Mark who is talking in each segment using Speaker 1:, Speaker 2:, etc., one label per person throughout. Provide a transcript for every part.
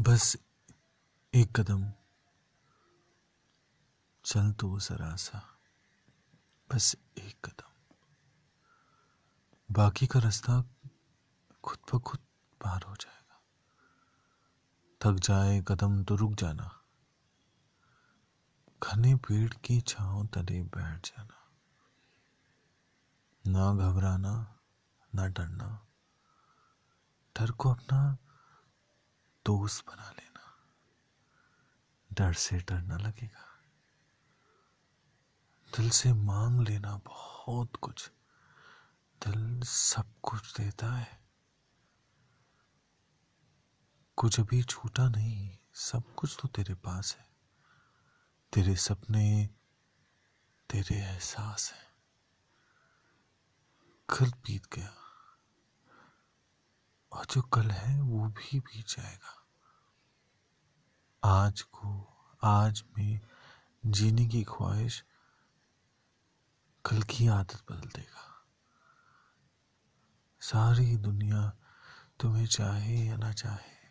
Speaker 1: बस एक कदम चल तो जरा सा। बस एक कदम। बाकी का रास्ता खुद ब खुद पार हो जाएगा। थक जाए, कदम तो रुक जाना। घने पेड़ की छांव तले बैठ जाना। ना घबराना, ना डरना। डर को अपना दोस्त बना लेना। डर से डर ना लगेगा। दिल से मांग लेना बहुत कुछ। दिल सब कुछ देता है। कुछ अभी छूटा नहीं, सब कुछ तो तेरे पास है। तेरे सपने, तेरे एहसास है। कल बीत गया। और जो कल है, वो भी बीत जाएगा। आज को, आज में जीने की ख्वाहिश कल की आदत बदल देगा। सारी दुनिया तुम्हें चाहे या ना चाहे,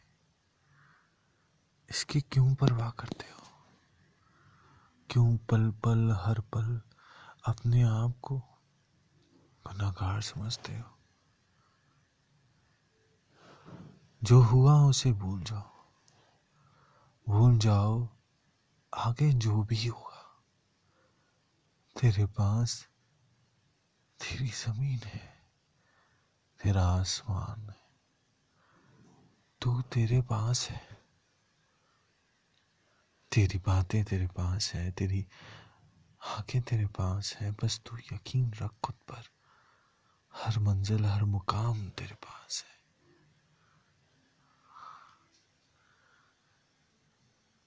Speaker 1: इसकी क्यों परवाह करते हो? क्यों पल पल, हर पल अपने आप को गुनाहगार समझते हो? जो हुआ उसे भूल जाओ। भूल जाओ, आगे जो भी होगा, तेरे पास तेरी ज़मीन है, तेरा आसमान है, तू तेरे पास है। तेरी बातें तेरे पास है, तेरी आँखें तेरे पास है, बस तू यकीन रख खुद पर, हर मंजिल, हर मुकाम तेरे पास है।